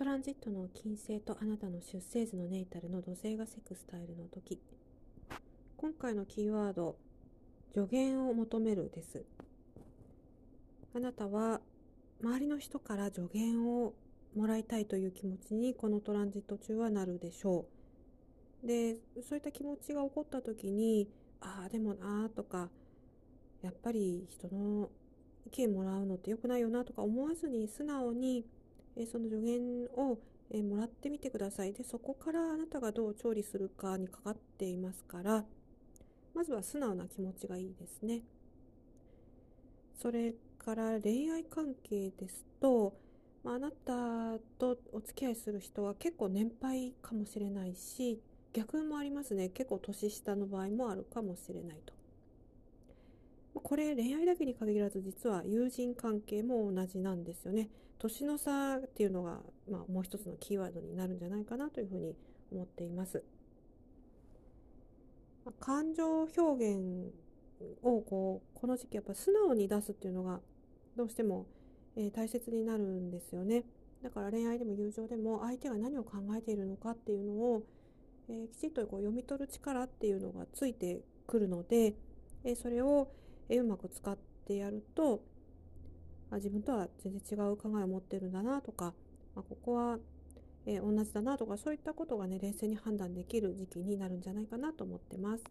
トランジットの金星とあなたの出生図のネイタルの土星がセクスタイルの時。今回のキーワード助言を求めるです。あなたは周りの人から助言をもらいたいという気持ちにこのトランジット中はなるでしょう。でそういった気持ちが起こった時にああでもなーとかやっぱり人の意見もらうのって良くないよなとか思わずに素直にえその助言を、えもらってみてください。でそこからあなたがどう調理するかにかかっていますからまずは素直な気持ちがいいですね。それから恋愛関係ですと、まあ、あなたとお付き合いする人は結構年配かもしれないし逆もありますね。結構年下の場合もあるかもしれないと。これ恋愛だけに限らず実は友人関係も同じなんですよね。年の差っていうのが、まあ、もう一つのキーワードになるんじゃないかなというふうに思っています。感情表現をこうこの時期やっぱ素直に出すっていうのがどうしても、えー、大切になるんですよね。だから恋愛でも友情でも相手が何を考えているのかっていうのを、えー、きちっとこう読み取る力っていうのがついてくるので、えー、それを、えうまく使ってやるとあ自分とは全然違う考えを持ってるんだなとか、まあ、ここは、え同じだなとかそういったことがね冷静に判断できる時期になるんじゃないかなと思ってます。